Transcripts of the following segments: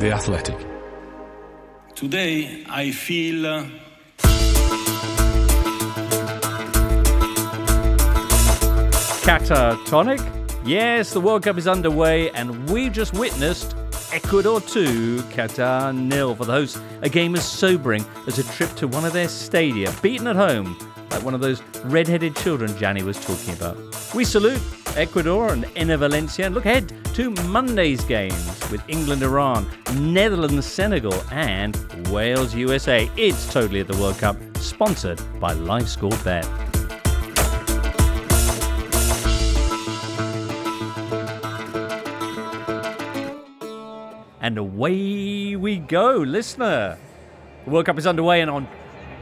The Athletic. Today I feel. Uh, Catatonic? Yes, the World Cup is underway, and we just witnessed Ecuador 2, Qatar nil for the hosts. A game as sobering as a trip to one of their stadia, beaten at home, like one of those red headed children Gianni was talking about. We salute Ecuador and Enner Valencia and look ahead to Monday's games with England Iran, Netherlands Senegal, and Wales USA. It's totally at the World Cup, sponsored by LiveScore Bet. And away we go, listener. The World Cup is underway, and on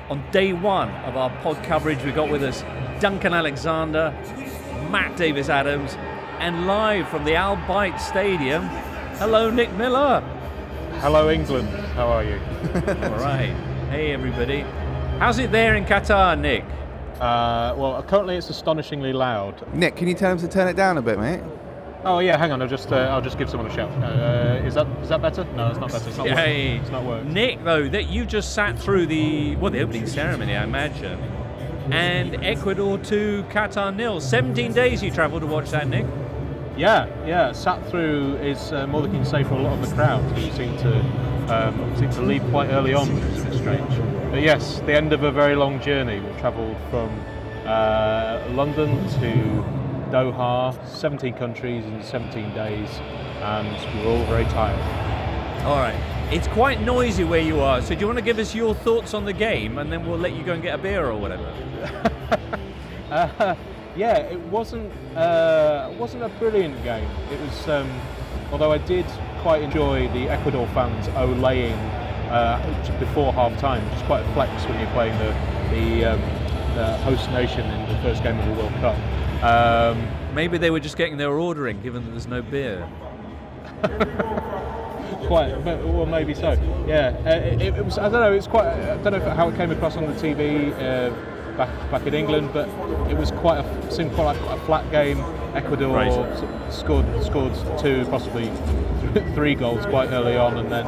on day one of our pod coverage, we got with us Duncan Alexander, Matt Davis Adams, and live from the Al Bayt Stadium. Hello, Nick Miller. Hello, England. How are you? All right. Hey, everybody. How's it there in Qatar, Nick? Uh, well, currently it's astonishingly loud. Nick, can you tell him to turn it down a bit, mate? Oh yeah, hang on. I'll just uh, I'll just give someone a shout. Uh, is that is that better? No, it's not better. It's not working. It's not working. Nick, though, that you just sat through the well, the opening ceremony, I imagine, and Ecuador to Qatar nil. 17 days you travelled to watch that, Nick. Yeah, yeah. Sat through is uh, more than you can say for a lot of the crowd who seem to um, seem to leave quite early on, which is a bit strange. But yes, the end of a very long journey. We travelled from uh, London to Doha, 17 countries in 17 days, and we were all very tired. All right. It's quite noisy where you are, so do you want to give us your thoughts on the game, and then we'll let you go and get a beer or whatever? Uh, yeah, it wasn't uh, wasn't a brilliant game. It was, um, although I did quite enjoy the Ecuador fans olaying uh, before half time, which is quite a flex when you're playing the the, um, the host nation in the first game of the World Cup. Um, Maybe they were just getting their ordering, given that there's no beer. quite, but- well, maybe so. Yeah, uh, it, it was. I don't know. It's quite. I don't know how it came across on the TV uh, back back in England, but it was quite a seemed quite like quite a flat game. Ecuador Right. scored scored two, possibly three goals quite early on, and then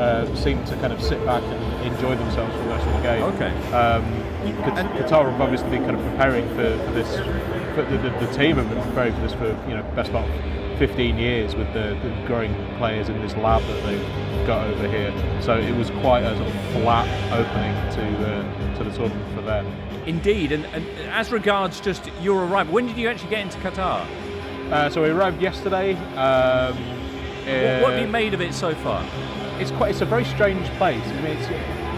uh, seemed to kind of sit back and enjoy themselves for the rest of the game. Okay. Um, Qat- Qatar have obviously been kind of preparing for, for this. For the, the, the team have been preparing for this for you know best part of 15 years with the, the growing players in this lab that they've got over here. So it was quite a sort of flat opening to uh, to the tournament for them. Indeed, and, and as regards just your arrival, when did you actually get into Qatar? Uh, so we arrived yesterday. Um, What, what have uh, you made of it so far? it's quite it's a very strange place. I mean, it's,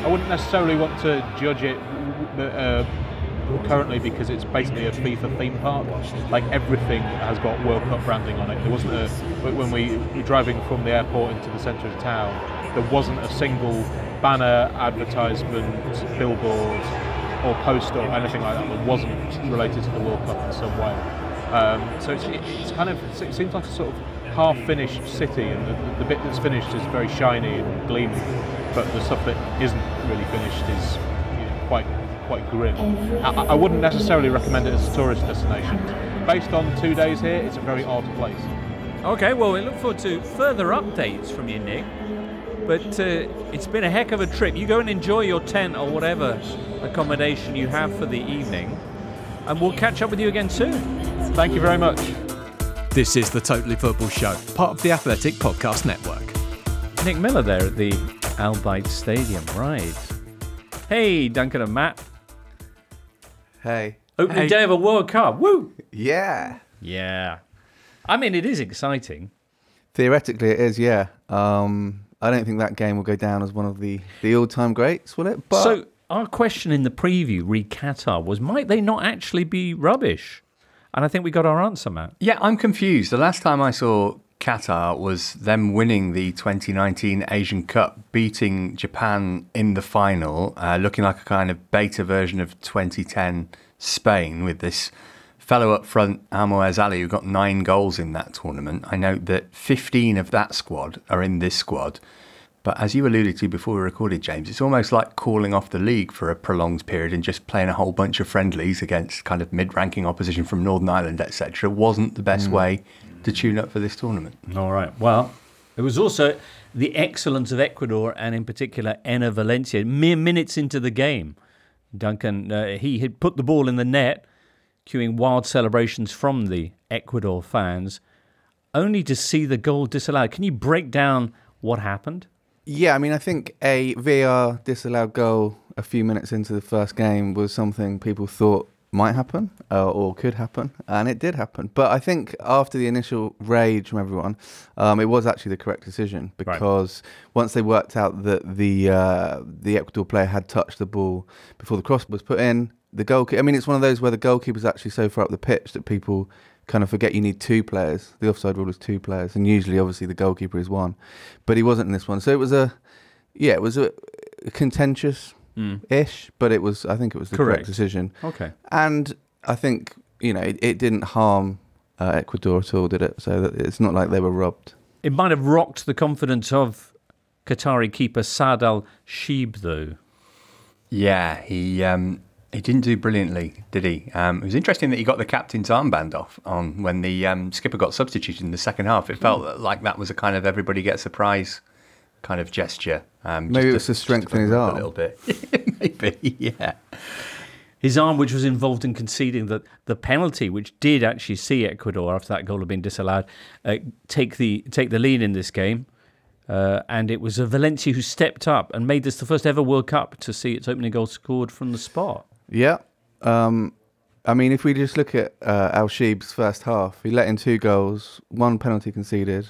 I wouldn't necessarily want to judge it uh, currently because it's basically a FIFA theme park. Like everything has got World Cup branding on it. There wasn't a when we were driving from the airport into the centre of town. There wasn't a single banner, advertisement, billboard, or poster or anything like that that wasn't related to the World Cup in some way. Um, so it's, it's kind of it seems like a sort of half-finished city, and the, the bit that's finished is very shiny and gleaming, but the stuff that isn't really finished is you know, quite quite grim. I, I wouldn't necessarily recommend it as a tourist destination. Based on two days here, it's a very odd place. Okay, well, we look forward to further updates from you, Nick. But uh, it's been a heck of a trip. You go and enjoy your tent or whatever accommodation you have for the evening, and we'll catch up with you again soon. Thank you very much. This is the Totally Football Show, part of the Athletic Podcast Network. Nick Miller there at the Al Bayt Stadium, right? Hey, Duncan and Matt. Hey. Opening Hey. day of a World Cup. Woo! Yeah. Yeah. I mean, it is exciting. Theoretically, it is, yeah. Um, I don't think that game will go down as one of the, the all time greats, will it? But so, our question in the preview, re Qatar, was might they not actually be rubbish? And I think we got our answer, Matt. Yeah, I'm confused. The last time I saw Qatar was them winning the 2019 Asian Cup, beating Japan in the final, uh, looking like a kind of beta version of 2010 Spain with this fellow up front, Almoez Ali, who got nine goals in that tournament. I note that 15 of that squad are in this squad. But as you alluded to before we recorded, James, it's almost like calling off the league for a prolonged period and just playing a whole bunch of friendlies against kind of mid-ranking opposition from Northern Ireland, etc. Wasn't the best mm. way to tune up for this tournament. All right. Well, It was also the excellence of Ecuador and, in particular, Enner Valencia. Mere minutes into the game, Duncan, uh, he had put the ball in the net, cueing wild celebrations from the Ecuador fans, only to see the goal disallowed. Can you break down what happened? Yeah, I mean, I think a VAR disallowed goal a few minutes into the first game was something people thought might happen uh, or could happen, and it did happen. But I think after the initial rage from everyone, um, it was actually the correct decision because right. once they worked out that the uh, the Ecuador player had touched the ball before the cross was put in, the goalkeeper. I mean, it's one of those where the goalkeeper's actually so far up the pitch that people kind of forget you need two players. The offside rule is two players, and usually, obviously, the goalkeeper is one, but he wasn't in this one. So it was a, yeah, it was a, a contentious ish, but it was. I think it was the correct, correct decision. Okay, and I think you know it, it didn't harm uh, Ecuador at all, did it? So that it's not like they were robbed. It might have rocked the confidence of Qatari keeper Saad Al Sheeb, though. Yeah, he um, he didn't do brilliantly, did he? Um, it was interesting that he got the captain's armband off on when the um, skipper got substituted in the second half. It felt mm. like that was a kind of everybody gets a prize kind of gesture. Um, Maybe it was to strengthen his arm a little bit. Maybe, yeah. His arm, which was involved in conceding that the penalty, which did actually see Ecuador after that goal had been disallowed, uh, take the take the lead in this game. Uh, and it was Valencia who stepped up and made this the first ever World Cup to see its opening goal scored from the spot. Yeah. Um, I mean, if we just look at uh, Al Sheeb's first half, he let in two goals, one penalty conceded,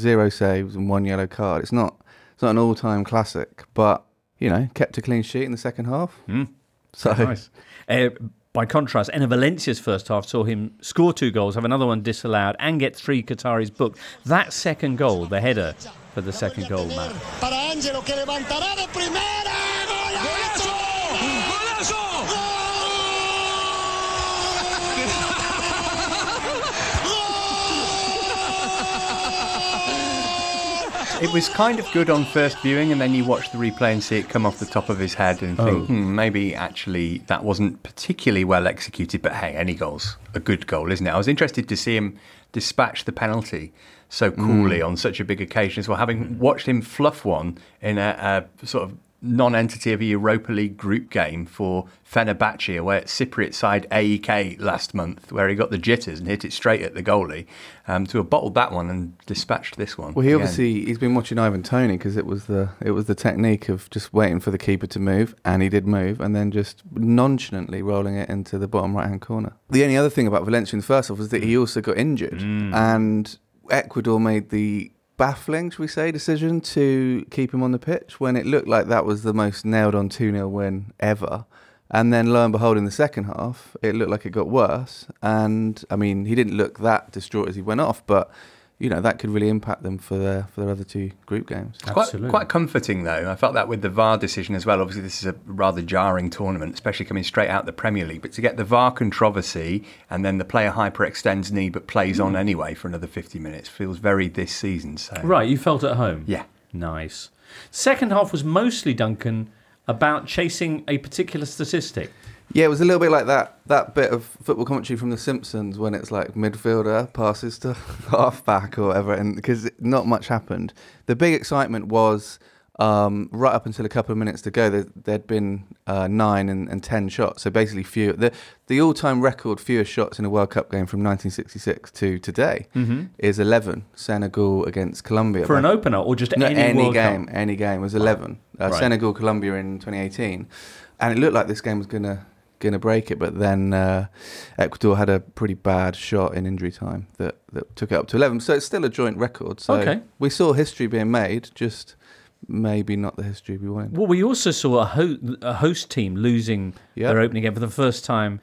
zero saves, and one yellow card. It's not it's not an all-time classic, but you know, kept a clean sheet in the second half. Mm. So nice. Uh, by contrast, Enner Valencia's first half saw him score two goals, have another one disallowed, and get three Qataris booked. That second goal, the header for the second goal, Matt. It was kind of good on first viewing, and then you watch the replay and see it come off the top of his head and think, oh. hmm, maybe actually that wasn't particularly well executed. But hey, any goal's a good goal, isn't it? I was interested to see him dispatch the penalty so coolly mm. on such a big occasion as well, having watched him fluff one in a, a sort of non-entity of a Europa League group game for Fenerbahce away at Cypriot side AEK last month, where he got the jitters and hit it straight at the goalie. Um, to have bottled that one and dispatched this one. Well, he again. obviously he's been watching Ivan Toney because it was the it was the technique of just waiting for the keeper to move, and he did move, and then just nonchalantly rolling it into the bottom right hand corner. The only other thing about Valencia in the first half was that he also got injured, mm. and Ecuador made the baffling, should we say, decision to keep him on the pitch when it looked like that was the most nailed on 2 0 win ever. And then lo and behold, in the second half, it looked like it got worse. And I mean, he didn't look that distraught as he went off, but you know that could really impact them for their for their other two group games. It's quite, quite comforting though. I felt that with the VAR decision as well. Obviously, this is a rather jarring tournament, especially coming straight out the Premier League. But to get the VAR controversy and then the player hyperextends knee but plays mm. on anyway for another 50 minutes feels very this season. So right, you felt at home. Yeah, nice. Second half was mostly Duncan about chasing a particular statistic. Yeah, it was a little bit like that that bit of football commentary from The Simpsons when it's like midfielder passes to halfback or whatever, and because not much happened. The big excitement was um, right up until a couple of minutes to go. There, had been uh, nine and, and, ten shots, so basically few. The the all time record fewest shots in a World Cup game from 1966 to today mm-hmm. is 11. Senegal against Colombia for an opener or just no, any, any game. Cup? Any game was 11. Uh, right. Senegal Colombia in 2018, and it looked like this game was gonna going to break it, but then uh, Ecuador had a pretty bad shot in injury time that, that took it up to 11. So it's still a joint record. So okay. we saw history being made, just maybe not the history we wanted. Well, we also saw a, ho- a host team losing yep. their opening game for the first time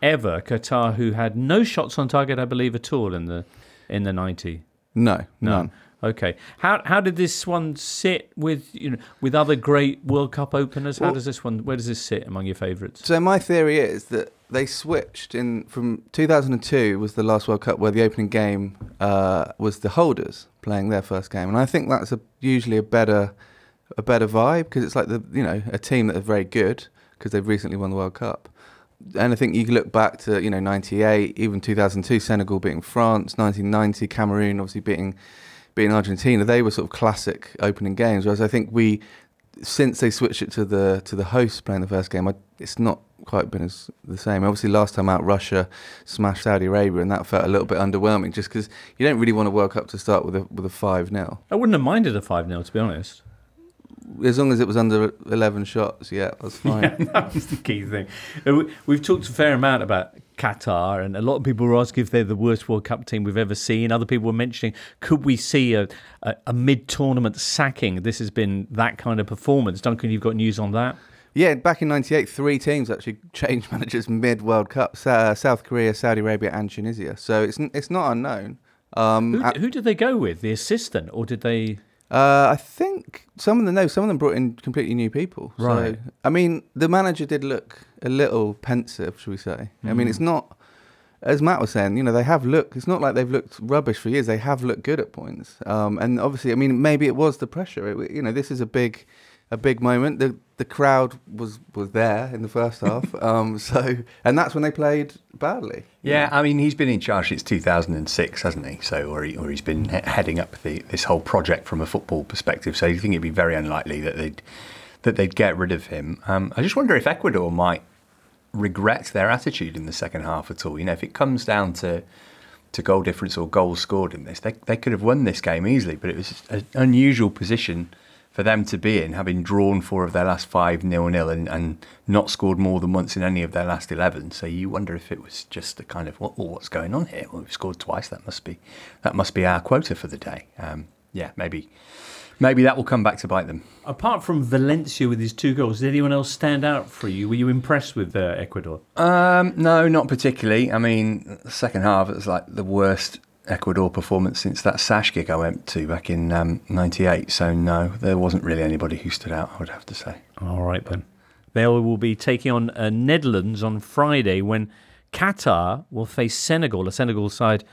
ever. Qatar, who had no shots on target, I believe, at all in the in the 90. No, no. none. Okay. How how did this one sit with you know with other great World Cup openers? How well, does this one where does this sit among your favourites? So my theory is that they switched in from 2002 was the last World Cup where the opening game uh, was the holders playing their first game, and I think that's a, usually a better a better vibe because it's like the you know a team that are very good because they've recently won the World Cup. And I think you can look back to you know '98, even 2002, Senegal beating France, 1990, Cameroon obviously beating being Argentina, they were sort of classic opening games. Whereas I think we, since they switched it to the to the host playing the first game, I, it's not quite been as the same. Obviously, last time out, Russia smashed Saudi Arabia, and that felt a little bit underwhelming, just because you don't really want to World Cup to start with a with a five 0 I wouldn't have minded a 5 0, to be honest. As long as it was under eleven shots, yeah, that's fine. Yeah, that was the key thing. Uh, we- We've talked a fair amount about Qatar, and a lot of people were asking if they're the worst World Cup team we've ever seen. Other people were mentioning, could we see a, a, a mid tournament sacking? This has been that kind of performance. Duncan, you've got news on that? Yeah, back in '98, three teams actually changed managers mid World Cup: Sa- South Korea, Saudi Arabia, and Tunisia. So it's it's not unknown. Um, Who, who did they go with? The assistant, or did they? Uh, I think some of them no, some of them brought in completely new people. Right. So, I mean, the manager did look a little pensive, should we say? I mean, it's not. As Matt was saying, you know, they have looked. It's not like they've looked rubbish for years. They have looked good at points. Um, and obviously, I mean, maybe it was the pressure. It, you know, this is a big, a big moment. The the crowd was was there in the first half. um, so, and that's when they played badly. Yeah, I mean, he's been in charge since 2006, hasn't he? So, or, he, or he's been he- heading up the, this whole project from a football perspective. So, you think it'd be very unlikely that they'd that they'd get rid of him. Um, I just wonder if Ecuador might regret their attitude in the second half at all. You know, if it comes down to to goal difference or goals scored in this, they they could have won this game easily. But it was an unusual position for them to be in, having drawn four of their last five nil nil and, and not scored more than once in any of their last eleven. So you wonder if it was just the kind of what, oh, what's going on here? Well, we've scored twice. That must be that must be our quota for the day. Um, yeah, maybe maybe that will come back to bite them. Apart from Valencia with his two goals, did anyone else stand out for you? Were you impressed with uh, Ecuador? Um, no, not particularly. I mean, the second half it was like the worst Ecuador performance since that Sash gig I went to back in um, '98. So no, there wasn't really anybody who stood out. I would have to say. All right then. They will be taking on uh, Netherlands on Friday when Qatar will face Senegal, a Senegal side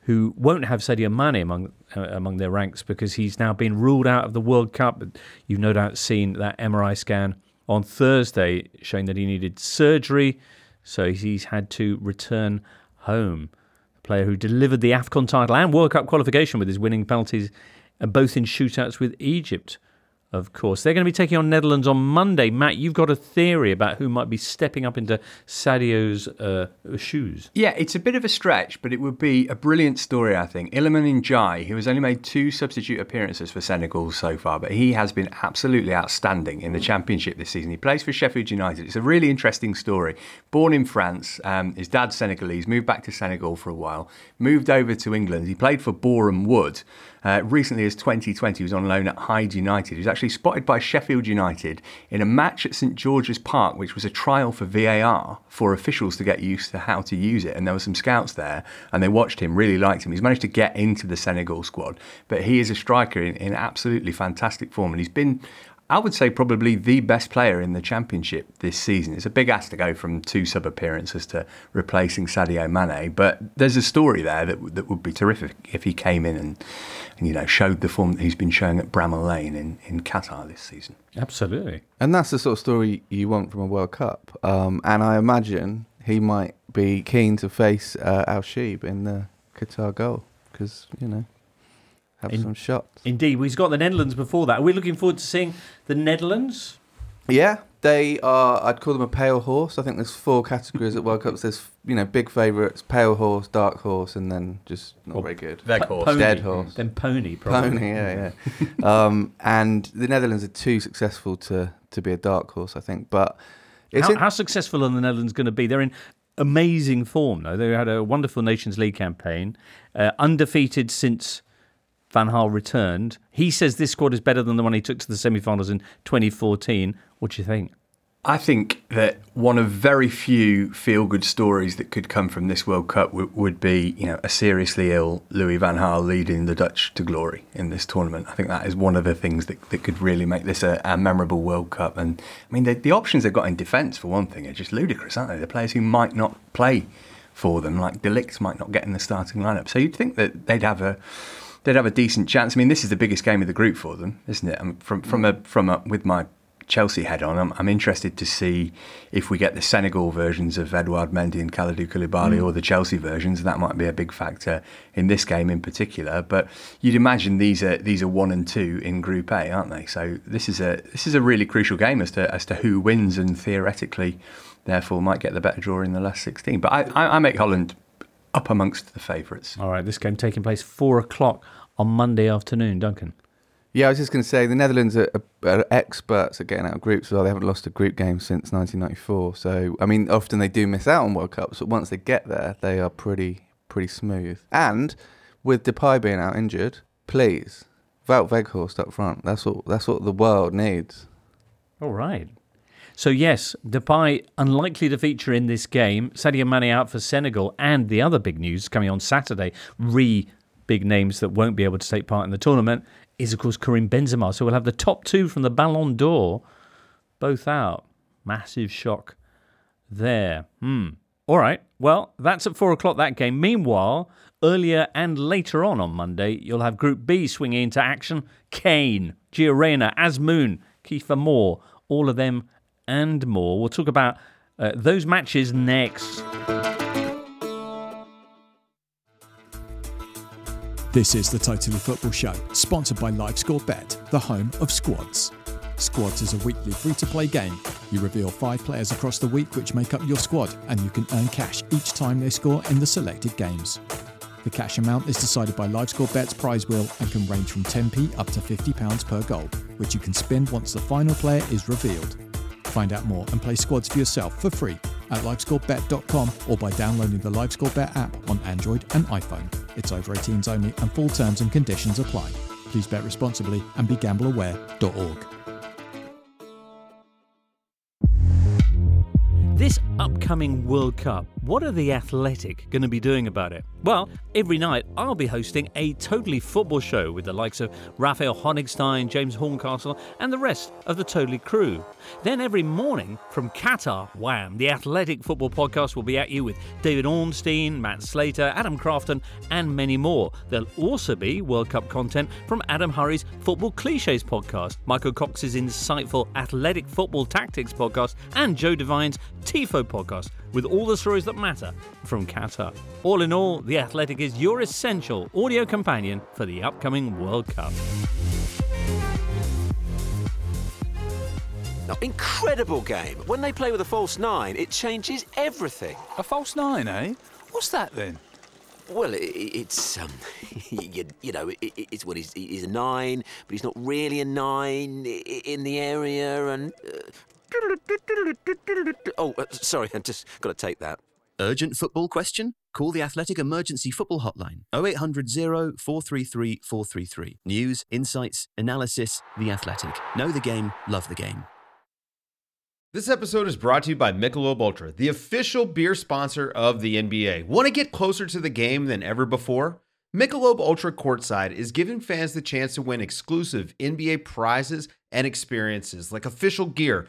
who won't have Sadio Mane among uh, among their ranks because he's now been ruled out of the World Cup. You've no doubt seen that MRI scan on Thursday showing that he needed surgery, so he's had to return home. Player who delivered the AFCON title and World Cup qualification with his winning penalties, uh, both in shootouts with Egypt. Of course, they're going to be taking on Netherlands on Monday. Matt, you've got a theory about who might be stepping up into Sadio's uh, shoes. Yeah, it's a bit of a stretch, but it would be a brilliant story, I think. Iliman Ndiaye, who has only made two substitute appearances for Senegal so far, but he has been absolutely outstanding in the Championship this season. He plays for Sheffield United. It's a really interesting story. Born in France, um, his dad's Senegalese, moved back to Senegal for a while, moved over to England. He played for Boreham Wood. Uh, recently, as 2020, he was on loan at Hyde United. He was actually spotted by Sheffield United in a match at St George's Park, which was a trial for VAR for officials to get used to how to use it. And there were some scouts there, and they watched him, really liked him. He's managed to get into the Senegal squad, but he is a striker in, in absolutely fantastic form, and he's been. I would say probably the best player in the championship this season. It's a big ask to go from two sub appearances to replacing Sadio Mane, but there's a story there that that would be terrific if he came in and, and you know showed the form that he's been showing at Bramall Lane in, in Qatar this season. Absolutely. And that's the sort of story you want from a World Cup. Um, and I imagine he might be keen to face uh, Al Sheeb in the Qatar goal because, you know, have In- some shots. Indeed, we've got the Netherlands before that. Are we looking forward to seeing the Netherlands? Yeah, they are, I'd call them a pale horse. I think there's four categories at World Cups. There's, you know, big favourites, pale horse, dark horse, and then just not Well, very good. Their horse, pony. Dead horse. Then pony, probably. Pony, yeah, yeah. um, and the Netherlands are too successful to, to be a dark horse, I think. But it's How, in- how successful are the Netherlands going to be? They're in amazing form, though. They had a wonderful Nations League campaign, uh, undefeated since Van Gaal returned. He says this squad is better than the one he took to the semi-finals in 2014. What do you think? I think that one of very few feel-good stories that could come from this World Cup w- would be, you know, a seriously ill Louis van Gaal leading the Dutch to glory in this tournament. I think that is one of the things that, that could really make this a, a memorable World Cup. And I mean, the, the options they've got in defence, for one thing, are just ludicrous, aren't they? The players who might not play for them, like De Ligt, might not get in the starting lineup. So you'd think that they'd have a they'd have a decent chance. I mean, this is the biggest game of the group for them, isn't it? I mean, from from mm. a from a with my Chelsea head on. I'm, I'm interested to see if we get the Senegal versions of Edouard Mendy and Kalidou Koulibaly mm. or the Chelsea versions. That might be a big factor in this game in particular. But you'd imagine these are these are one and two in Group A, aren't they? So this is a this is a really crucial game as to as to who wins and theoretically, therefore, might get the better draw in the last 16. But I, I, I make Holland up amongst the favourites. All right, this game taking place four o'clock on Monday afternoon. Duncan. Yeah, I was just going to say the Netherlands are, are, experts at getting out of groups. Well, they haven't lost a group game since 1994. So, I mean, often they do miss out on World Cups, but once they get there, they are pretty pretty smooth. And with Depay being out injured, please, Wout Weghorst up front. That's what that's what the world needs. All right. So yes, Depay unlikely to feature in this game. Sadio Mane out for Senegal, and the other big news coming on Saturday, re big names that won't be able to take part in the tournament is, of course, Karim Benzema. So we'll have the top two from the Ballon d'Or both out. Massive shock there. Hmm. All right. Well, that's at four o'clock that game. Meanwhile, earlier and later on on Monday, you'll have Group B swinging into action. Kane, Gio Reyna, Azmoun, Kiefer Moore, all of them and more. We'll talk about uh, those matches next. This is the Totally Football Show, sponsored by LiveScore Bet, the home of squads. Squads is a weekly free to play game. You reveal five players across the week which make up your squad, and you can earn cash each time they score in the selected games. The cash amount is decided by LiveScore Bet's prize wheel and can range from 10p up to £50 per goal, which you can spend once the final player is revealed. Find out more and play squads for yourself for free at livescorebet.com or by downloading the LiveScoreBet app on Android and iPhone. It's over 18s only and full terms and conditions apply. Please bet responsibly and be gambleaware.org. This upcoming World Cup, what are the Athletic going to be doing about it? Well, every night I'll be hosting a totally football show with the likes of Raphael Honigstein, James Horncastle, and the rest of the Totally crew. Then every morning from Qatar, wham, the Athletic Football Podcast will be at you with David Ornstein, Matt Slater, Adam Crafton, and many more. There'll also be World Cup content from Adam Hurrey's Football Cliches podcast, Michael Cox's insightful Athletic Football Tactics podcast, and Joe Devine's TIFO podcast with all the stories that matter from Qatar. All in all, The Athletic is your essential audio companion for the upcoming World Cup. Now, incredible game. When they play with a false nine, it changes everything. A false nine, eh? What's that then? Well, it, it's um, you, you know, it, it's what well, he's, he's a nine, but he's not really a nine in the area, and uh, Oh, uh, sorry, I just got to take that. Urgent football question? Call the Athletic Emergency Football Hotline 0800 433 433. News, insights, analysis, The Athletic. Know the game, love the game. This episode is brought to you by Michelob Ultra, the official beer sponsor of the NBA. Want to get closer to the game than ever before? Michelob Ultra Courtside is giving fans the chance to win exclusive NBA prizes and experiences like official gear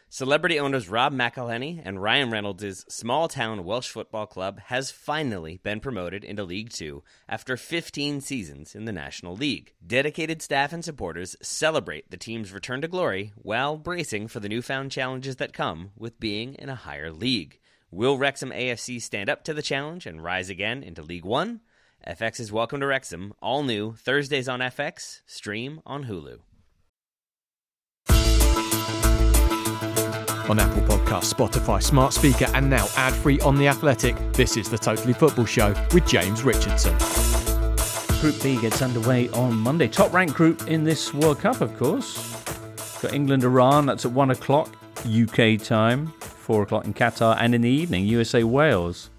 Celebrity owners Rob McElhenney and Ryan Reynolds' small town Welsh football club has finally been promoted into League Two after 15 seasons in the National League. Dedicated staff and supporters celebrate the team's return to glory while bracing for the newfound challenges that come with being in a higher league. Will Wrexham AFC stand up to the challenge and rise again into League One? FX is Welcome to Wrexham, all new, Thursdays on FX, stream on Hulu. On Apple Podcasts, Spotify, Smart Speaker, and now ad free on The Athletic. This is the Totally Football Show with James Richardson. Group B gets underway on Monday. Top ranked group in this World Cup, of course. Got England Iran, that's at 1 o'clock UK time. 4 o'clock in Qatar, and in the evening, USA Wales.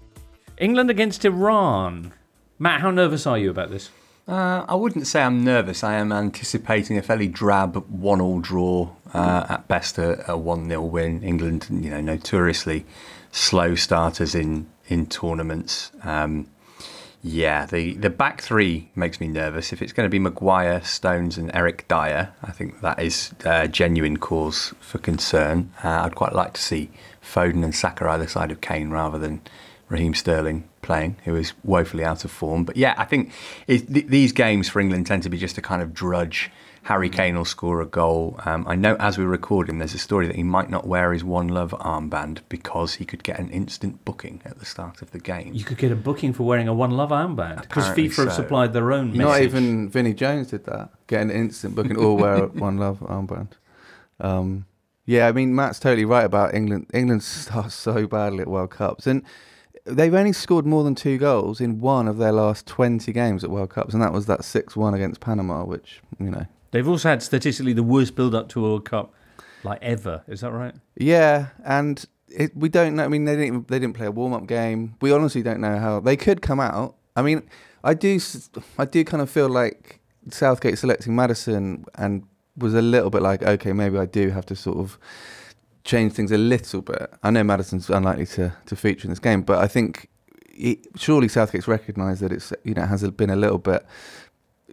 England against Iran. Matt, how nervous are you about this? Uh, I wouldn't say I'm nervous. I am anticipating a fairly drab one-all draw, uh, at best a, one-nil win. England, you know, notoriously slow starters in in tournaments. Um, yeah, the, the back three makes me nervous. If it's going to be Maguire, Stones, and Eric Dier, I think that is a genuine cause for concern. Uh, I'd quite like to see Foden and Saka either side of Kane rather than Raheem Sterling playing, who is woefully out of form. But yeah, I think it, th- these games for England tend to be just a kind of drudge Harry Kane will score a goal. Um, I know as we're recording, there's a story that he might not wear his One Love armband because he could get an instant booking at the start of the game. You could get a booking for wearing a One Love armband because Apparently FIFA have supplied their own. Not message. even Vinnie Jones did that. Get an instant booking or wear a one love armband. Um, yeah, I mean Matt's totally right about England. England starts so badly at World Cups, and they've only scored more than two goals in one of their last twenty games at World Cups, and that was that six-one against Panama, which you know. They've also had statistically the worst build up to a World Cup like ever. Is that right? Yeah, and it, we don't know. I mean, they didn't. They didn't play a warm-up game. We honestly don't know how they could come out. I mean, I do. I do kind of feel like Southgate selecting Maddison and was a little bit like, okay, maybe I do have to sort of change things a little bit. I know Maddison's unlikely to to feature in this game, but I think it, surely Southgate's recognised that it's you know has been a little bit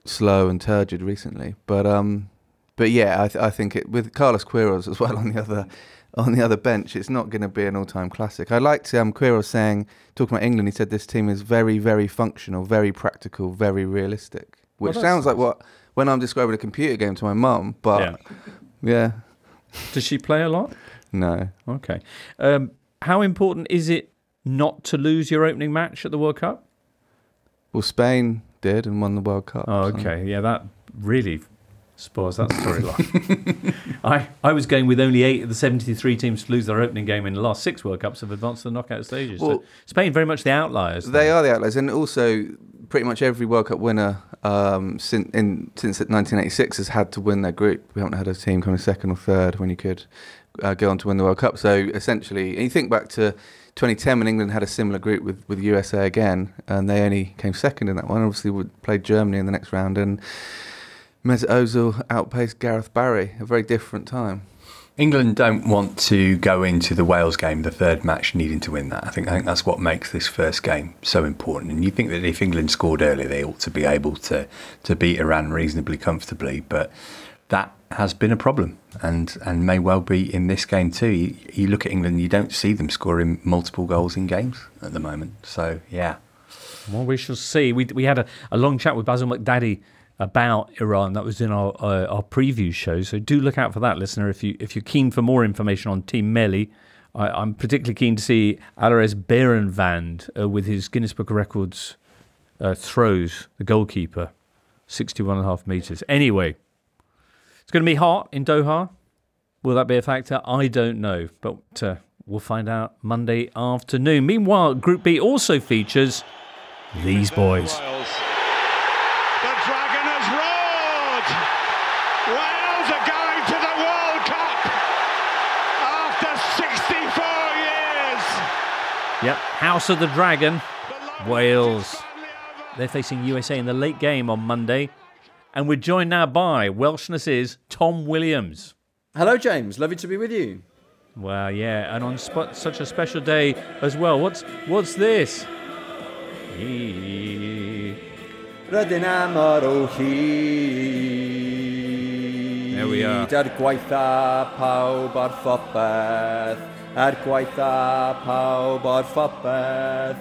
slow and turgid recently. But um, but yeah, I, th- I think it with Carlos Queiroz as well on the other on the other bench, it's not going to be an all-time classic. I liked um, Queiroz saying talking about England. He said this team is very very functional, very practical, very realistic, which that's sounds like what when I'm describing a computer game to my mum. But Yeah. yeah, Does she play a lot? No. Okay. Um, how important is it not to lose your opening match at the World Cup? Well, Spain did and won the World Cup. Oh, so- okay. Yeah, that really spoils that storyline. I, I was going with only eight of the 73 teams to lose their opening game in the last six World Cups have advanced to the knockout stages. Well- so Spain very much the outliers. They are the outliers, and also pretty much every World Cup winner um, since in, since 1986 has had to win their group. We haven't had a team come in second or third when you could uh, go on to win the World Cup. So essentially, and you think back to 2010 when England had a similar group with, with USA again, and they only came second in that one. Obviously, would played Germany in the next round, and Mesut Ozil outpaced Gareth Barry. A very different time. England don't want to go into the Wales game, the third match, needing to win that. I think I think that's what makes this first game so important. And you think that if England scored early, they ought to be able to to beat Iran reasonably comfortably, but that has been a problem, and and may well be in this game too. You, you look at England, you don't see them scoring multiple goals in games at the moment. So yeah, Well, we shall see. We, we had a, a long chat with Basil McDaddy about Iran. That was in our uh, our preview show. So do look out for that, listener. If you if you're keen for more information on Team Melli, I, I'm particularly keen to see Alireza Beiranvand uh, with his Guinness Book of Records uh, throws, the goalkeeper, 61 and a half meters. Anyway, it's going to be hot in Doha. Will that be a factor? I don't know, but uh, we'll find out Monday afternoon. Meanwhile, Group B also features these boys. The Dragon has roared! Wales are going to the World Cup after 64 years! Yep, House of the Dragon, Wales. They're facing USA in the late game on Monday. And we're joined now by Welshness is Tom Williams. Hello, James. Lovely to be with you. Well, yeah, and on spot, such a special day as well. What's what's this? There Rydyn am ar o There we are. hyd gwaitha pawb ar phopeth Er pawb ar phopeth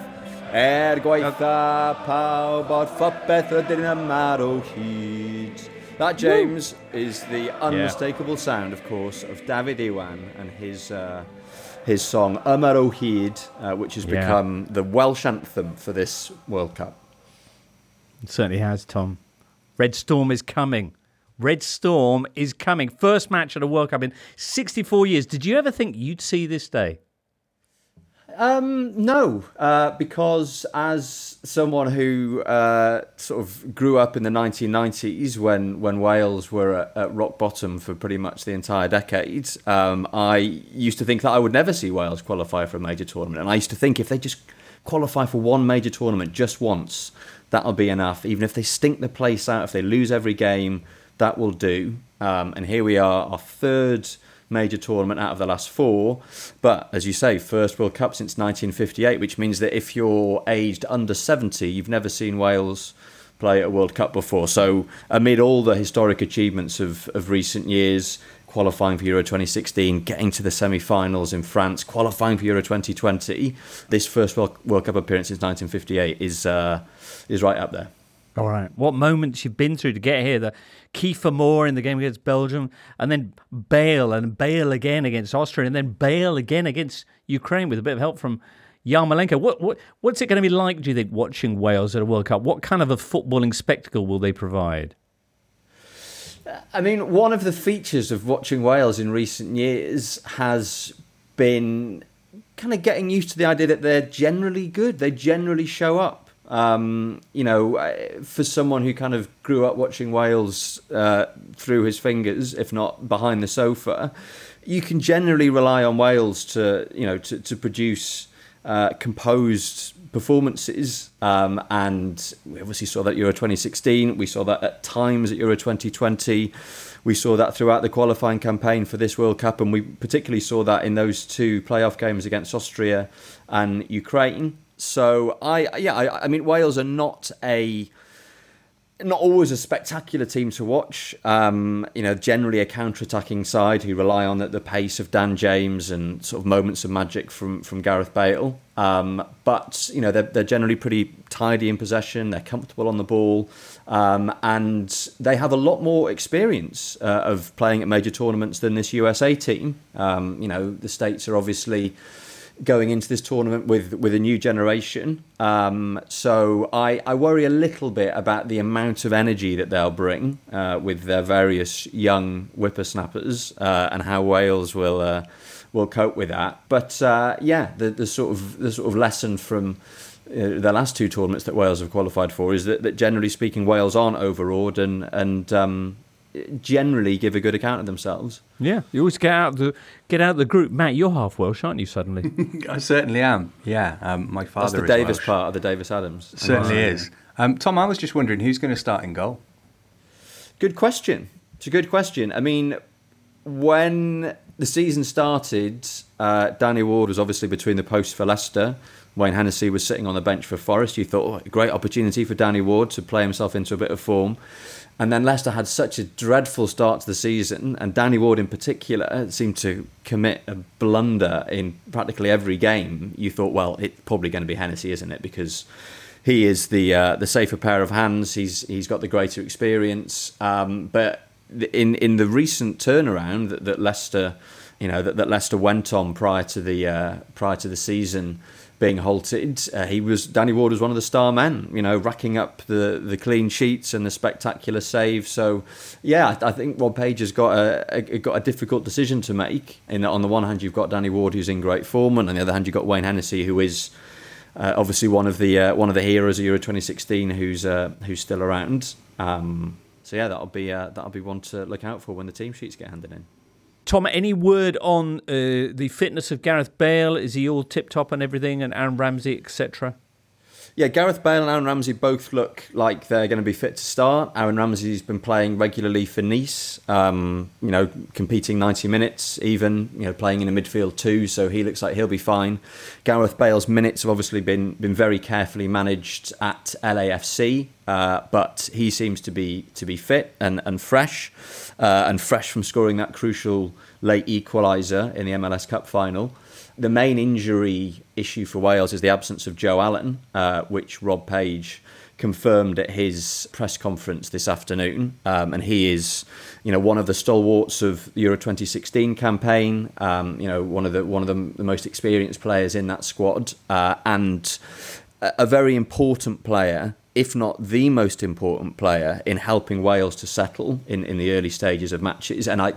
Er pawb ar phopeth Rydyn am ar o hyd That, James, is the unmistakable sound, of course, of Dafydd Iwan and his uh, his song Ymar o hyd, uh, which has Yeah. become the Welsh anthem for this World Cup. It certainly has, Tom. Red Storm is coming. Red Storm is coming. First match at a World Cup in 64 years. Did you ever think you'd see this day? Um, no, uh, because as someone who uh, sort of grew up in the 1990s when, when Wales were at, at rock bottom for pretty much the entire decade, um, I used to think that I would never see Wales qualify for a major tournament. And I used to think if they just qualify for one major tournament just once, that'll be enough. Even if they stink the place out, if they lose every game, that will do. Um, and here we are, our third major tournament out of the last four. But as you say, first World Cup since 1958, which means that if you're aged under 70, you've never seen Wales play at a World Cup before. So amid all the historic achievements of, of recent years, qualifying for Euro 2016, getting to the semi-finals in France, qualifying for Euro 2020, this first World, World Cup appearance since 1958 is uh, is right up there. All right. What moments you've been through to get here? The Kiefer Moore in the game against Belgium, and then Bale and Bale again against Austria, and then Bale again against Ukraine with a bit of help from Yarmolenko. What, what what's it going to be like? Do you think watching Wales at a World Cup? What kind of a footballing spectacle will they provide? I mean, one of the features of watching Wales in recent years has been kind of getting used to the idea that they're generally good. They generally show up. Um, you know, uh, for someone who kind of grew up watching Wales uh, through his fingers, if not behind the sofa, you can generally rely on Wales to, you know, to, to produce uh, composed performances. Um, and we obviously saw that Euro 2016. We saw that at times at Euro 2020. We saw that throughout the qualifying campaign for this World Cup, and we particularly saw that in those two playoff games against Austria and Ukraine. So I, yeah, I, I mean, Wales are not a not always a spectacular team to watch. Um, you know, generally a counter-attacking side who rely on the, the, pace of Dan James and sort of moments of magic from from Gareth Bale. Um, but you know, they're they're generally pretty tidy in possession. They're comfortable on the ball, um, and they have a lot more experience uh, of playing at major tournaments than this USA team. Um, you know, the states are obviously going into this tournament with with a new generation. Um, so I, I worry a little bit about the amount of energy that they'll bring uh, with their various young whippersnappers uh, and how Wales will uh, will cope with that. But uh, yeah, the, the sort of the sort of lesson from. Uh, the last two tournaments that Wales have qualified for is that, that generally speaking Wales aren't overawed and and um, generally give a good account of themselves. Yeah, you always get out the get out the group. Matt, you're half Welsh, aren't you? Suddenly, I certainly am. Yeah, um, my father. That's the Davis Welsh. part of the Davis Adams. Certainly is. Um, Tom, I was just wondering who's going to start in goal. Good question. It's a good question. I mean, when the season started, uh, Danny Ward was obviously between the posts for Leicester. Wayne Hennessy was sitting on the bench for Forest. You thought, oh, great opportunity for Danny Ward to play himself into a bit of form. And then Leicester had such a dreadful start to the season, and Danny Ward in particular seemed to commit a blunder in practically every game. You thought, well, it's probably going to be Hennessy, isn't it? Because he is the uh, the safer pair of hands. He's he's got the greater experience. Um, but in in the recent turnaround that, that Leicester, you know, that, that Leicester went on prior to the uh, prior to the season being halted. Uh, he was Danny Ward was one of the star men, you know, racking up the, the clean sheets and the spectacular save. So, yeah, I, I think Rob Page has got a, a, got a difficult decision to make. In that, on the one hand, you've got Danny Ward who's in great form, and on the other hand, you've got Wayne Hennessy who is. Uh, obviously, one of the uh, one of the heroes of Euro 2016, who's uh, who's still around. Um, so yeah, that'll be uh, that'll be one to look out for when the team sheets get handed in. Tom, any word on uh, the fitness of Gareth Bale? Is he all tip top and everything, and Aaron Ramsey, etc.? Yeah, Gareth Bale and Aaron Ramsey both look like they're going to be fit to start. Aaron Ramsey's been playing regularly for Nice, um, you know, competing 90 minutes, even, you know, playing in the midfield too, so he looks like he'll be fine. Gareth Bale's minutes have obviously been, been very carefully managed at LAFC, uh, but he seems to be to be fit and, and fresh, uh, and fresh from scoring that crucial late equaliser in the MLS Cup final the main injury issue for Wales is the absence of Joe Allen, uh, which Rob Page confirmed at his press conference this afternoon. Um, and he is, you know, one of the stalwarts of the Euro 2016 campaign. Um, you know, one of the one of the, the most experienced players in that squad, uh, and a, a very important player. If not the most important player in helping Wales to settle in, in the early stages of matches, and I,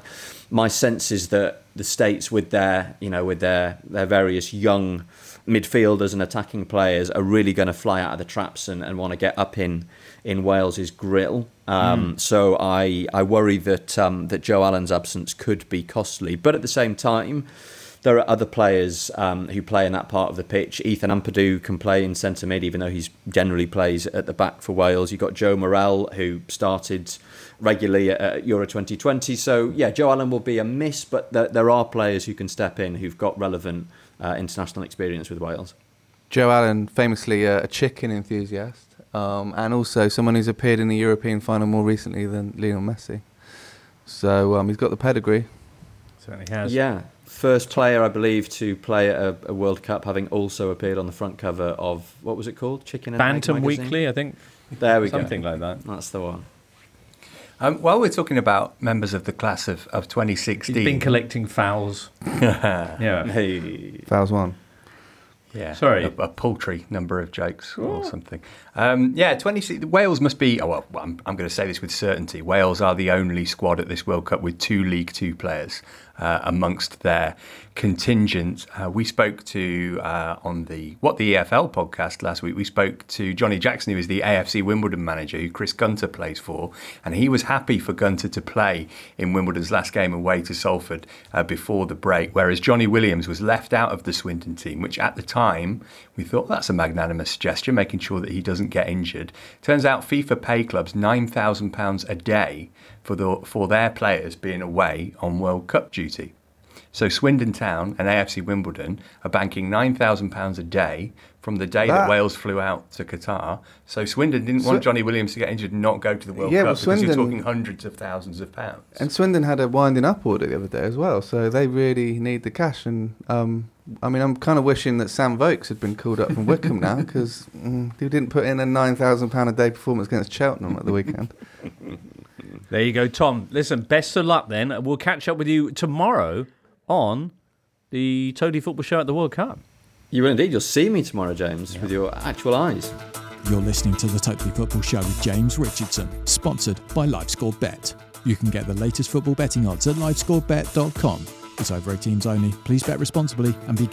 my sense is that the states with their you know with their their various young midfielders and attacking players are really going to fly out of the traps and, and want to get up in in Wales's grill. Um, Mm. So I I worry that um, that Joe Allen's absence could be costly, but at the same time. There are other players um, who play in that part of the pitch. Ethan Ampadu can play in centre mid, even though he's generally plays at the back for Wales. You've got Joe Morrell, who started regularly at Euro 2020. So, yeah, Joe Allen will be a miss, but there, there are players who can step in who've got relevant uh, international experience with Wales. Joe Allen, famously uh, a chicken enthusiast, um, and also someone who's appeared in the European final more recently than Lionel Messi. So um, he's got the pedigree. Certainly has. Yeah, first player, I believe, to play at a, a World Cup, having also appeared on the front cover of what was it called? Chicken and Bantam magazine? Weekly, I think. There we go. Something like that. That's the one. Um, while we're talking about members of the class of, of 2016, He's been collecting fouls. yeah. Hey. Fouls one. Yeah, Sorry. a, a paltry number of jokes or something. Um, yeah, 20. Wales must be. Oh well, I'm, I'm going to say this with certainty. Wales are the only squad at this World Cup with two League Two players uh, amongst their contingent. Uh, we spoke to uh, on the what the EFL podcast last week. We spoke to Johnnie Jackson, who is the AFC Wimbledon manager, who Chris Gunter plays for, and he was happy for Gunter to play in Wimbledon's last game away to Salford uh, before the break, whereas Jonny Williams was left out of the Swindon team, which at the time we thought that's a magnanimous gesture, making sure that he doesn't get injured. Turns out FIFA pay clubs nine thousand pounds a day for the for their players being away on World Cup duty. So Swindon Town and AFC Wimbledon are banking nine thousand pounds a day from the day that, That- Wales flew out to Qatar. So Swindon didn't want Jonny Williams to get injured and not go to the World Yeah, Cup well, because you're talking hundreds of thousands of pounds. And Swindon had a winding up order the other day as well, so they really need the cash. And um, I mean, I'm kind of wishing that Sam Vokes had been called up from Wycombe now because mm, he didn't put in a nine thousand pound a day performance against Cheltenham at the weekend. There you go, Tom. Listen, best of luck then. We'll catch up with you tomorrow on the Totally Football Show at the World Cup. You will indeed. You'll see me tomorrow, James, with your actual eyes. You're listening to the Totally Football Show with James Richardson, sponsored by LiveScore Bet. You can get the latest football betting odds at livescorebet.com. It's over 18s only. Please bet responsibly and be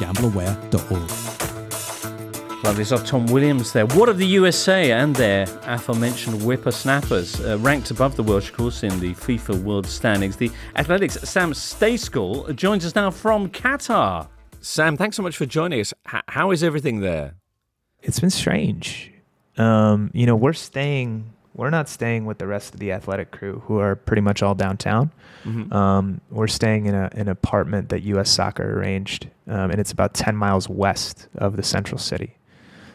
gambleaware.org. Lovely stuff. Tom Williams there. What of the USA and their aforementioned whippersnappers? Uh, ranked above the Welsh, of course, in the FIFA World Standings. The Athletics' Sam Stejskal joins us now from Qatar. Sam, thanks so much for joining us. H- how is everything there? It's been strange. Um, you know, we're staying. We're not staying with the rest of the athletic crew, who are pretty much all downtown. Mhm. Um, we're staying in a, an apartment that U.S. Soccer arranged, um, and it's about ten miles west of the central city.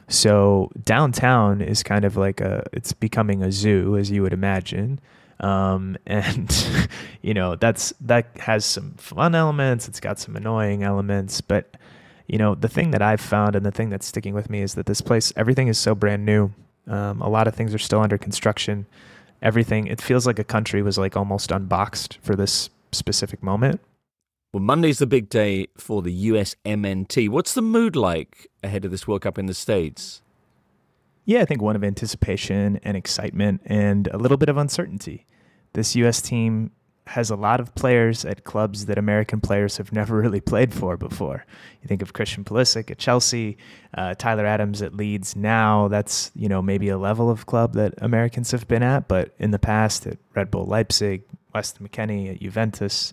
So downtown is kind of like a. It's becoming a zoo, as you would imagine. Um, and you know that's that has some fun elements. It's got some annoying elements, but you know the thing that I've found and the thing that's sticking with me is that this place, everything is so brand new. Um, a lot of things are still under construction. Everything it feels like a country was like almost unboxed for this specific moment. Well, Monday's the big day for the USMNT. What's the mood like ahead of this World Cup in the States? Yeah, I think one of anticipation and excitement and a little bit of uncertainty. This U.S. team has a lot of players at clubs that American players have never really played for before. You think of Christian Pulisic at Chelsea, uh, Tyler Adams at Leeds. Now that's you know maybe a level of club that Americans have been at, but in the past at Red Bull Leipzig, Weston McKennie at Juventus,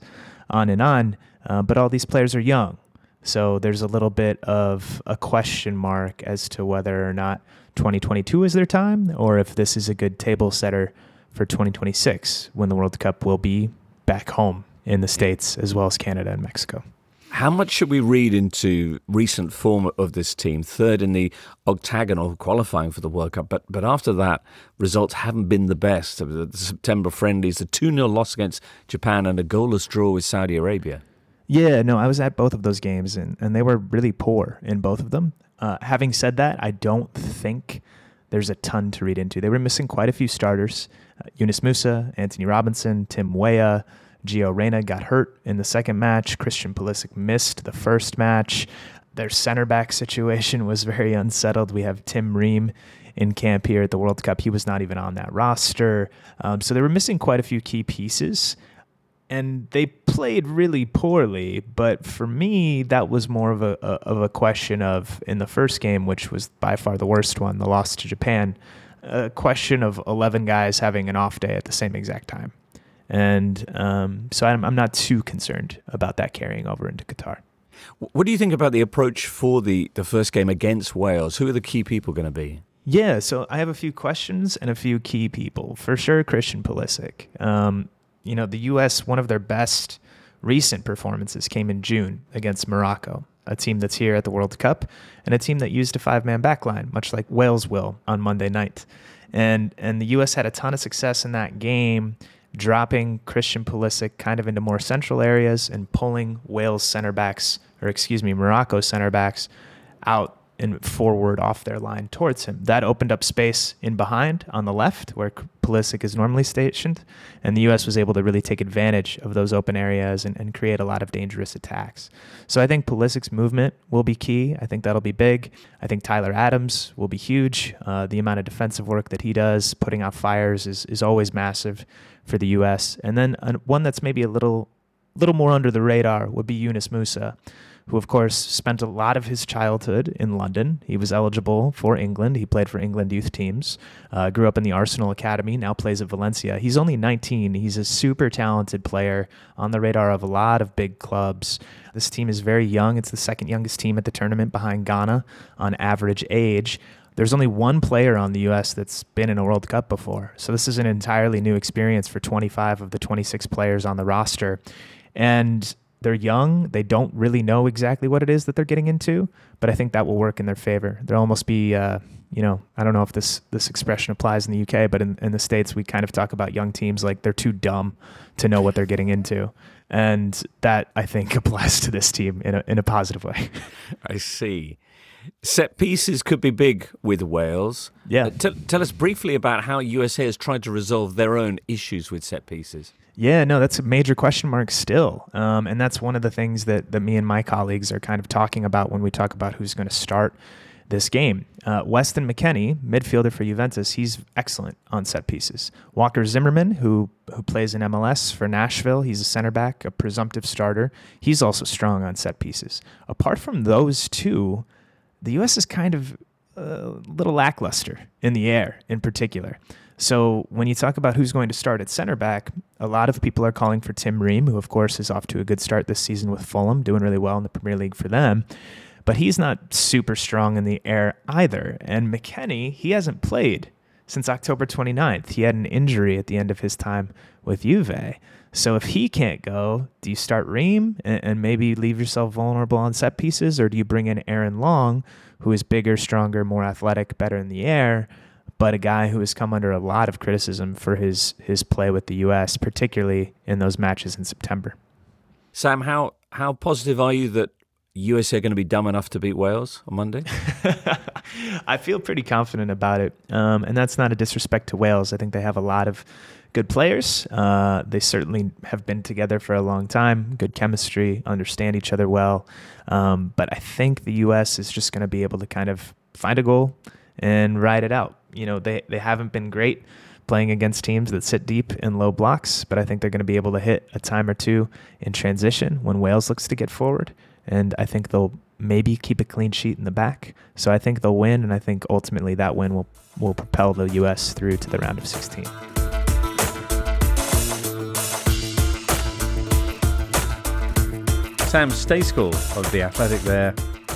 on and on. Uh, but all these players are young. So there's a little bit of a question mark as to whether or not 2022 is their time or if this is a good table setter for 2026 when the World Cup will be back home in the States as well as Canada and Mexico. How much should we read into recent form of this team? Third in the octagonal qualifying for the World Cup, but but after that, results haven't been the best. The September friendlies, the 2 0 loss against Japan, and a goalless draw with Saudi Arabia. Yeah, no, I was at both of those games and, and they were really poor in both of them. Uh, having said that, I don't think there's a ton to read into. They were missing quite a few starters. Uh, Yunus Musah, Antonee Robinson, Tim Weah, Gio Reyna got hurt in the second match. Christian Pulisic missed the first match. Their center back situation was very unsettled. We have Tim Ream in camp here at the World Cup. He was not even on that roster. Um, so they were missing quite a few key pieces and they played really poorly. But for me, that was more of a, a, of a question of in the first game, which was by far the worst one, the loss to Japan, a question of eleven guys having an off day at the same exact time, and um, so I'm, I'm not too concerned about that carrying over into Qatar. What do you think about the approach for the, the first game against Wales? Who are the key people going to be? Yeah, so I have a few questions and a few key people. For sure, Christian Pulisic. Um, you know, the U.S., one of their best recent performances came in June against Morocco, a team that's here at the World Cup and a team that used a five man backline, much like Wales will on Monday night. And, and the U.S. had a ton of success in that game, dropping Christian Pulisic kind of into more central areas and pulling Wales center backs, or excuse me, Morocco center backs out and forward off their line towards him. That opened up space in behind on the left where Pulisic is normally stationed, and the U.S. was able to really take advantage of those open areas and, and create a lot of dangerous attacks. So I think Pulisic's movement will be key. I think that'll be big. I think Tyler Adams will be huge. Uh, the amount of defensive work that he does, putting out fires, is, is always massive for the U.S. And then uh, one that's maybe a little little more under the radar would be Yunus Musah who, of course, spent a lot of his childhood in London. He was eligible for England. He played for England youth teams, uh, grew up in the Arsenal Academy, now plays at Valencia. He's only 19. He's a super talented player on the radar of a lot of big clubs. This team is very young. It's the second youngest team at the tournament behind Ghana on average age. There's only one player on the U.S. that's been in a World Cup before. So this is an entirely new experience for 25 of the 26 players on the roster. And they're young. They don't really know exactly what it is that they're getting into, but I think that will work in their favor. They'll almost be, uh, you know, I don't know if this this expression applies in the UK, but in, in the states we kind of talk about young teams like they're too dumb to know what they're getting into, and that I think applies to this team in a in a positive way. I see. Set pieces could be big with Wales. Yeah. Uh, t- tell us briefly about how USA has tried to resolve their own issues with set pieces. Yeah, no, that's a major question mark still. Um, and that's one of the things that, that me and my colleagues are kind of talking about when we talk about who's going to start this game. Uh, Weston McKennie, midfielder for Juventus, he's excellent on set pieces. Walker Zimmerman, who who plays in MLS for Nashville, he's a center back, a presumptive starter. He's also strong on set pieces. Apart from those two, the U.S. is kind of a little lackluster in the air, in particular. So when you talk about who's going to start at center back, a lot of people are calling for Tim Ream, who of course is off to a good start this season with Fulham, doing really well in the Premier League for them. But he's not super strong in the air either. And McKennie, he hasn't played since October 29th. He had an injury at the end of his time with Juve. So if he can't go, do you start Ream and, and maybe leave yourself vulnerable on set pieces, or do you bring in Aaron Long, who is bigger, stronger, more athletic, better in the air? But a guy who has come under a lot of criticism for his his play with the U.S., particularly in those matches in September. Sam, how how positive are you that USA are going to be dumb enough to beat Wales on Monday? I feel pretty confident about it, um, and that's not a disrespect to Wales. I think they have a lot of good players. Uh, they certainly have been together for a long time, good chemistry, understand each other well. Um, but I think the U.S. is just going to be able to kind of find a goal and ride it out you know, they, they haven't been great playing against teams that sit deep in low blocks, but I think they're going to be able to hit a time or two in transition when Wales looks to get forward. And I think they'll maybe keep a clean sheet in the back. So I think they'll win, and I think ultimately that win will, will propel the U.S. through to the round of 16. Sam Stejskal of The Athletic there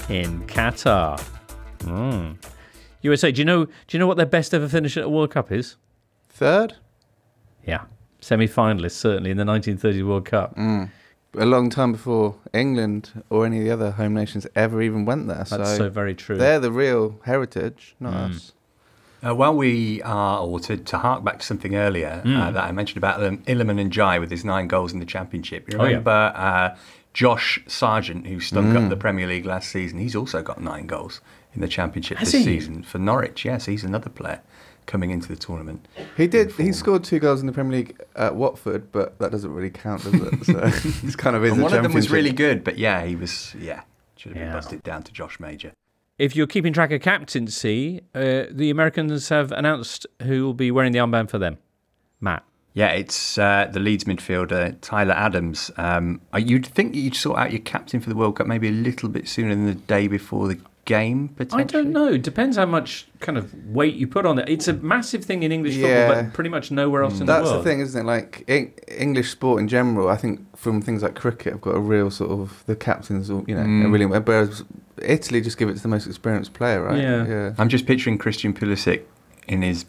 in Qatar. Mm. USA. Do you know? Do you know what their best ever finish at a World Cup is? Third. Yeah, semi-finalists certainly in the 1930 World Cup. Mm. A long time before England or any of the other home nations ever even went there. That's so, so very true. They're the real heritage, not mm. us. Uh, while we are, or to, to hark back to something earlier mm. uh, that I mentioned about um, and Jai with his nine goals in the championship. You remember oh, yeah. uh, Josh Sargent, who stunk mm. up the Premier League last season? He's also got nine goals in the championship Has this he? season for Norwich. Yes, he's another player coming into the tournament. He did. He scored two goals in the Premier League at Watford, but that doesn't really count, does it? So he's kind of in and the one of them was really good, but yeah, he was yeah should have been Yeah. busted down to Josh Major. If you're keeping track of captaincy, uh, the Americans have announced who will be wearing the armband for them. Matt. Yeah, it's uh, the Leeds midfielder Tyler Adams. Um, you'd think you'd sort out your captain for the World Cup maybe a little bit sooner than the day before the game. Potentially. I don't know. Depends how much kind of weight you put on it. It's a massive thing in English Yeah. football, but pretty much nowhere else in That's the world. That's the thing, isn't it? Like Eng- English sport in general, I think from things like cricket, I've got a real sort of the captains, all you know, Mm. are really. Whereas Italy just give it to the most experienced player, right? yeah. I'm just picturing Christian Pulisic in his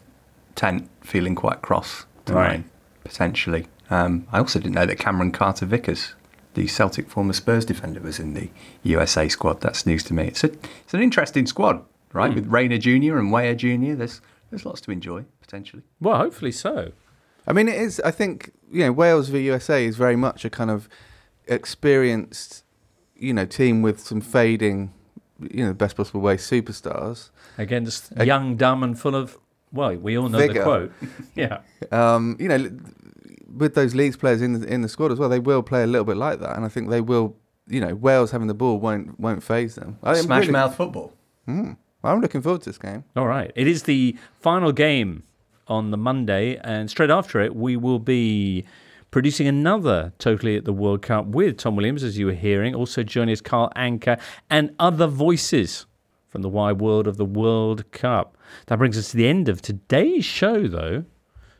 tent feeling quite cross tonight, Right. potentially. Um, I also didn't know that Cameron Carter Vickers, the Celtic former Spurs defender, was in the USA squad. That's news to me. It's, a, it's an interesting squad, right? Hmm. With Reyna Jr. and Weah Jr. There's, there's lots to enjoy, potentially. Well, hopefully so. I mean, it is. I think you know Wales v USA is very much a kind of experienced, you know, team with some fading, you know, the best possible way superstars Against Ag- young, dumb, and full of, well, we all know the quote. yeah. Um, you know, with those Leeds players in the in the squad as well, they will play a little bit like that, and I think they will. You know, Wales having the ball won't won't phase them. I Smash really- mouth football. Hmm. I'm looking forward to this game. All right. It is the final game on the Monday, and straight after it, we will be producing another Totally at the World Cup with Tom Williams, as you were hearing. Also joining us, Carl Anka, and other voices from the wide world of the World Cup. That brings us to the end of today's show, though.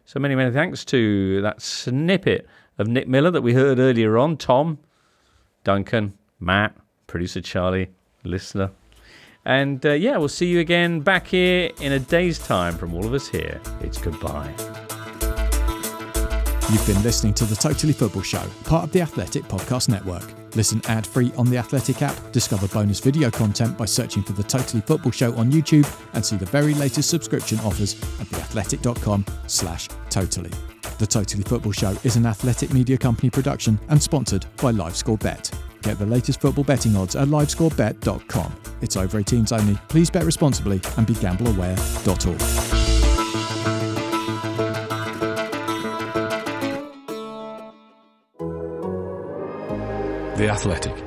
So many, many thanks to that snippet of Nick Miller that we heard earlier on. Tom, Duncan, Matt, producer Charlie, listener. And uh, yeah, we'll see you again back here in a day's time from all of us here. It's goodbye. You've been listening to the Totally Football Show, part of the Athletic Podcast Network. Listen ad free on the Athletic app, discover bonus video content by searching for the Totally Football Show on YouTube, and see the very latest subscription offers at theathletic.com slash totally. The Totally Football Show is an athletic media company production and sponsored by LiveScore Bet. Get the latest football betting odds at livescorebet.com. It's over 18s only. Please bet responsibly and be The Athletic.